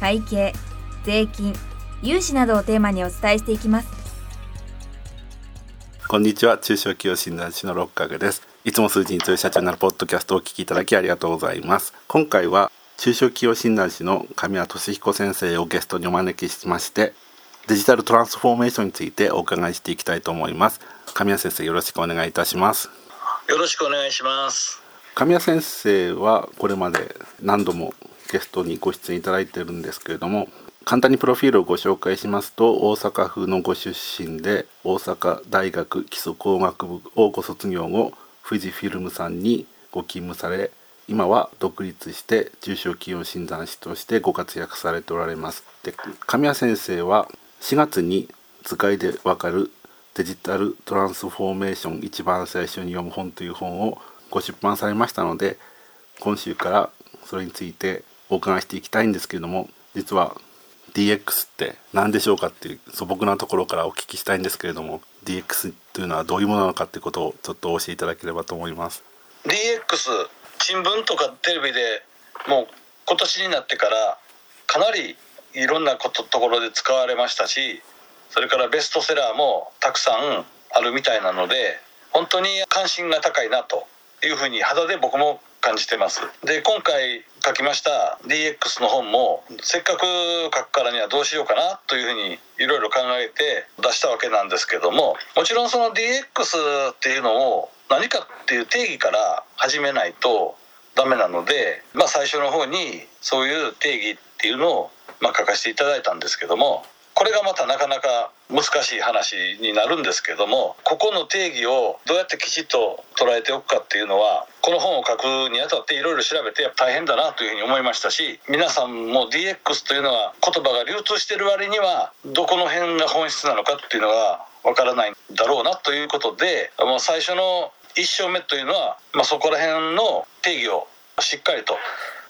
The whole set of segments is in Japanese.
会計税金融資などをテーマにお伝えしていきます。こんにちは。中小企業診断士の六角です。いつも数字に強い社長になるポッドキャストをお聞きいただきありがとうございます。今回は中小企業診断士の神谷俊彦先生をゲストにお招きしましてデジタルトランスフォーメーションについてお伺いしていきたいと思います。神谷先生よろしくお願いいたします。よろしくお願いします。神谷先生はこれまで何度もゲストにご出演いただいてるんですけれども簡単にプロフィールをご紹介しますと大阪府のご出身で大阪大学基礎工学部をご卒業後富士フィルムさんにご勤務され今は独立して中小企業診断士としてご活躍されておられます。で神谷先生は4月に図解でわかるデジタルトランスフォーメーション一番最初に読む本という本をご出版されましたので今週からそれについてお伺いしていきたいんですけれども実は DX って何でしょうかっていう素朴なところからお聞きしたいんですけれども DX というのはどういうものなのかっていうことをちょっとお教えいただければと思います。DX 新聞とかテレビでもう今年になってからかなりいろんなことところで使われましたしそれからベストセラーもたくさんあるみたいなので本当に関心が高いなというふうに肌で僕も感じてます。で今回書きました DX の本もせっかく書くからにはどうしようかなというふうにいろいろ考えて出したわけなんですけどももちろんその DX っていうのを何かっていう定義から始めないとダメなので、まあ、最初の方にそういう定義っていうのをまあ書かせていただいたんですけどもこれがまたなかなか難しい話になるんですけどもここの定義をどうやってきちっと捉えておくかっていうのはこの本を書くにあたっていろいろ調べて大変だなというふうに思いましたし皆さんも DX というのは言葉が流通してる割にはどこの辺が本質なのかっていうのがわからないんだろうなということで最初の1章目というのは、まあ、そこら辺の定義をしっかりと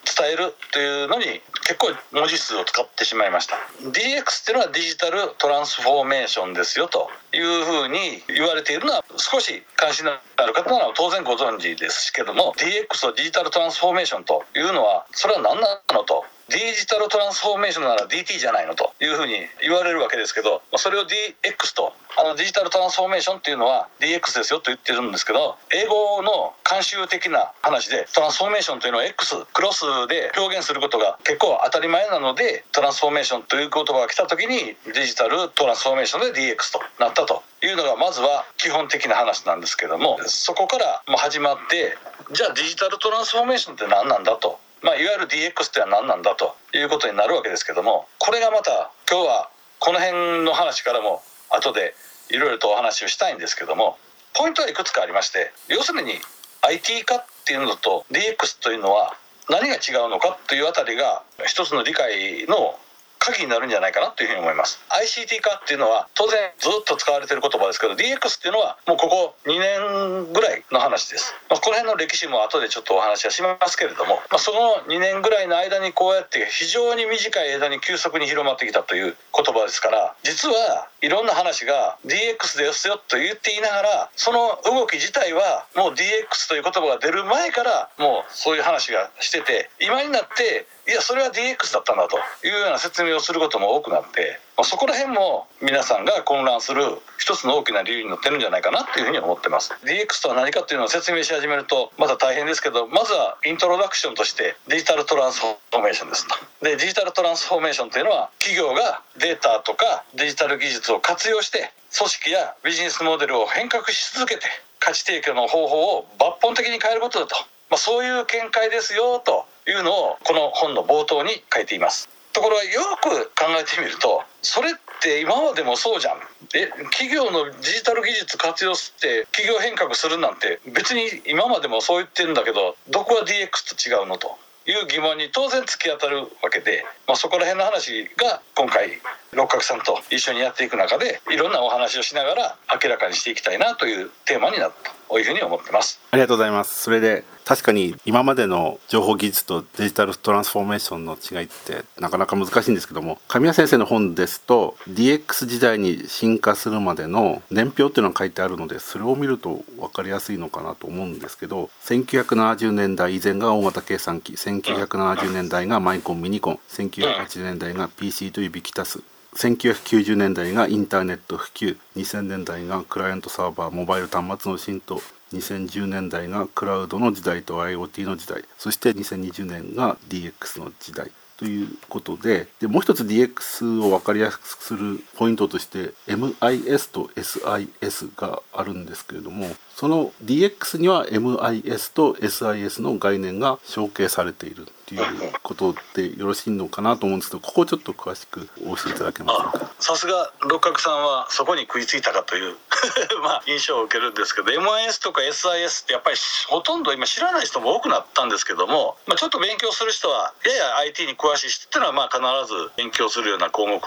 伝えるというのに結構文字数を使ってしまいました。DX っていうのはデジタルトランスフォーメーションですよというふうに言われているのは少し関心のある方なら当然ご存知ですけども DX をデジタルトランスフォーメーションというのはそれは何なのとデジタルトランスフォーメーションなら DT じゃないのというふうに言われるわけですけどそれを DX とあのデジタルトランスフォーメーションっていうのは DX ですよと言ってるんですけど英語の慣習的な話でトランスフォーメーションというのを X クロスで表現することが結構当たり前なのでトランスフォーメーションという言葉が来た時にデジタルトランスフォーメーションで DX となったというのがまずは基本的な話なんですけどもそこから始まってじゃあデジタルトランスフォーメーションって何なんだとまあ、いわゆる DX っては何なんだということになるわけですけどもこれがまた今日はこの辺の話からも後でいろいろとお話をしたいんですけどもポイントはいくつかありまして要するに IT 化っていうのと DX というのは何が違うのかというあたりが一つの理解の鍵になるんじゃないかなというふうに思います。ICT 化っていうのは当然ずっと使われてる言葉ですけど DX っていうのはもうここ2年ぐらいの話です、まあ、この辺の歴史も後でちょっとお話はしますけれども、まあ、その2年ぐらいの間にこうやって非常に短い間に急速に広まってきたという言葉ですから実はいろんな話が DX ですよと言っていながらその動き自体はもう DX という言葉が出る前からもうそういう話がしてて今になっていやそれは DX だったんだというような説明をすることも多くなってそこら辺も皆さんが混乱する一つの大きな理由になってるんじゃないかなというふうに思ってます。DX とは何かっていうのを説明し始めるとまた大変ですけどまずはイントロダクションとしてデジタルトランスフォーメーションですと。でデジタルトランスフォーメーションというのは企業がデータとかデジタル技術を活用して組織やビジネスモデルを変革し続けて価値提供の方法を抜本的に変えることだと、まあ、そういう見解ですよというのをこの本の冒頭に書いています。ところがよく考えてみるとそれって今までもそうじゃん。え企業のデジタル技術活用して企業変革するなんて別に今までもそう言ってるんだけどどこが DX と違うのという疑問に当然突き当たるわけで、まあ、そこら辺の話が今回六角さんと一緒にやっていく中でいろんなお話をしながら明らかにしていきたいなというテーマになった。というふうに思ってます。ありがとうございます。それで確かに今までの情報技術とデジタルトランスフォーメーションの違いってなかなか難しいんですけども神谷先生の本ですと DX 時代に進化するまでの年表っていうのが書いてあるのでそれを見ると分かりやすいのかなと思うんですけど1970年代以前が大型計算機1970年代がマイコンミニコン1980年代が PC というビキタス。1990年代がインターネット普及。2000年代がクライアントサーバーモバイル端末の浸透。2010年代がクラウドの時代と IoT の時代。そして2020年が DX の時代。ということででもう一つ DX を分かりやすくするポイントとして MIS と SIS があるんですけれどもその DX には MIS と SIS の概念が承継されている。っていうことでよろしいのかなと思うんですけどここちょっと詳しくお教えいただけますか？さすが六角さんはそこに食いついたかという まあ印象を受けるんですけど MIS とか SIS ってやっぱりほとんど今知らない人も多くなったんですけども、まあ、ちょっと勉強する人はやや IT に詳しい人っていうのはまあ必ず勉強するような項目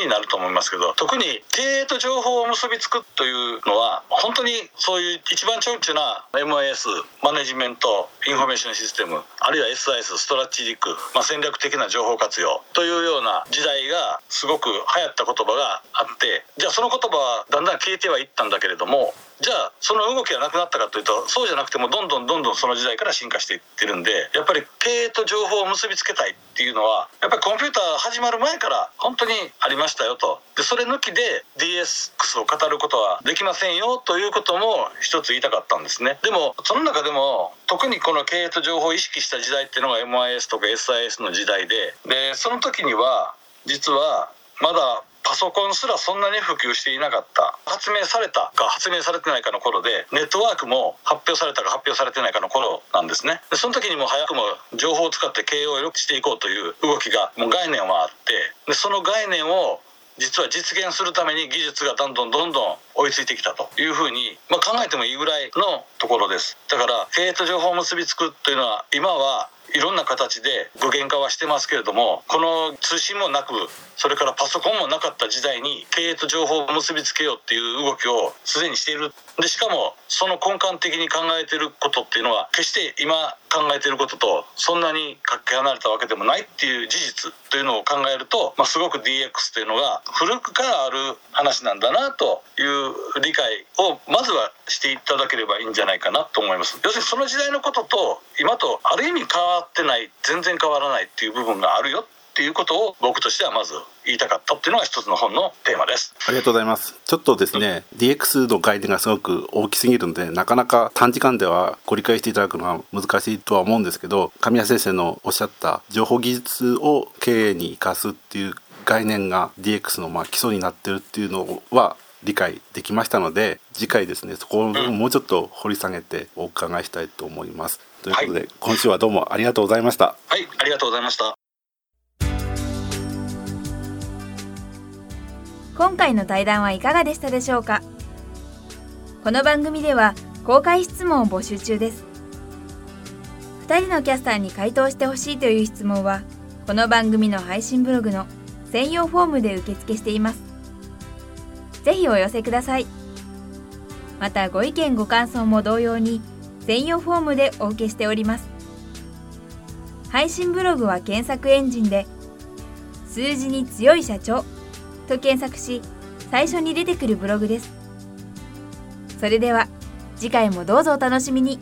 になると思いますけど特に経営と情報を結びつくというのは本当にそういう一番長期な MIS マネジメントインフォメーションシステムあるいは SIS strategic、まあ、戦略的な情報活用というような時代がすごく流行った言葉があってじゃあその言葉はだんだん消えてはいったんだけれどもじゃあその動きがなくなったかというとそうじゃなくてもどんどんどんどんその時代から進化していってるんでやっぱり経営と情報を結びつけたいっていうのはやっぱりコンピューター始まる前から本当にありましたよと。でそれ抜きで DX を語ることはできませんよということも一つ言いたかったんですね。でもその中でも特にこの経営と情報を意識した時代っていうのが MIS とか SIS の時代ででその時には実はまだパソコンすらそんなに普及していなかった。発明されたか発明されてないかの頃でネットワークも発表されたか発表されてないかの頃なんですね。でその時にも早くも情報を使って経営を良くしていこうという動きがもう概念はあってでその概念を実は実現するために技術がどんどんどんどん追いついてきたというふうに、まあ、考えてもいいぐらいのところです。だから経営と情報を結びつくというのは今はいろんな形で具現化はしてますけれどもこの通信もなくそれからパソコンもなかった時代に経営と情報を結びつけようっていう動きをすでにしている。でしかもその根幹的に考えてることっていうのは決して今考えてることとそんなにかけ離れたわけでもないっていう事実というのを考えると、まあ、すごく DX というのが古くからある話なんだなという理解をまずはしていただければいいんじゃないかなと思います。要するにその時代のことと今とある意味変わってない全然変わらないっていう部分があるよっていうことを僕としてはまず言いたかったっていうのが一つの本のテーマです。ありがとうございます。ちょっとですね、うん、DX の概念がすごく大きすぎるんでなかなか短時間ではご理解していただくのは難しいとは思うんですけど神谷先生のおっしゃった情報技術を経営に生かすっていう概念が DX のまあ基礎になってるっていうのは理解できましたので次回ですねそこをもうちょっと掘り下げてお伺いしたいと思います。ということで、はい、今週はどうもありがとうございました。はいありがとうございました。今回の対談はいかがでしたでしょうか？この番組では公開質問を募集中です2人のキャスターに回答してほしいという質問はこの番組の配信ブログの専用フォームで受付していますぜひお寄せください。またご意見ご感想も同様に専用フォームでお受けしております。配信ブログは検索エンジンで数字に強い社長と検索し最初に出てくるブログです。それでは次回もどうぞお楽しみに。